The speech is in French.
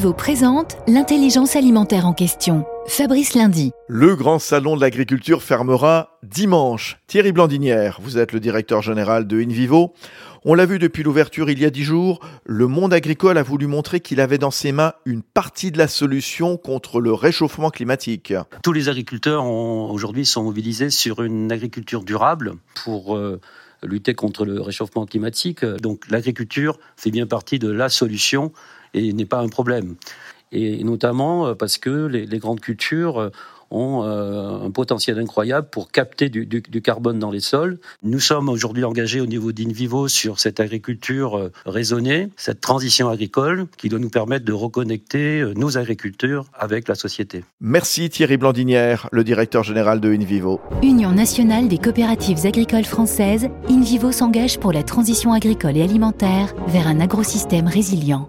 InVivo présente l'intelligence alimentaire en question. Fabrice Lundi. Le grand salon de l'agriculture fermera dimanche. Thierry Blandinière, vous êtes le directeur général de InVivo. On l'a vu depuis l'ouverture il y a dix jours, le monde agricole a voulu montrer qu'il avait dans ses mains une partie de la solution contre le réchauffement climatique. Tous les agriculteurs aujourd'hui sont mobilisés sur une agriculture durable pour euh, lutter contre le réchauffement climatique. Donc l'agriculture fait bien partie de la solution et n'est pas un problème. Et notamment euh, parce que les, les grandes cultures euh, ont euh, un potentiel incroyable pour capter du, du, du, carbone dans les sols. Nous sommes aujourd'hui engagés au niveau d'Invivo sur cette agriculture raisonnée, cette transition agricole qui doit nous permettre de reconnecter nos agriculteurs avec la société. Merci Thierry Blandinière, le directeur général de Invivo. Union nationale des coopératives agricoles françaises, Invivo s'engage pour la transition agricole et alimentaire vers un agrosystème résilient.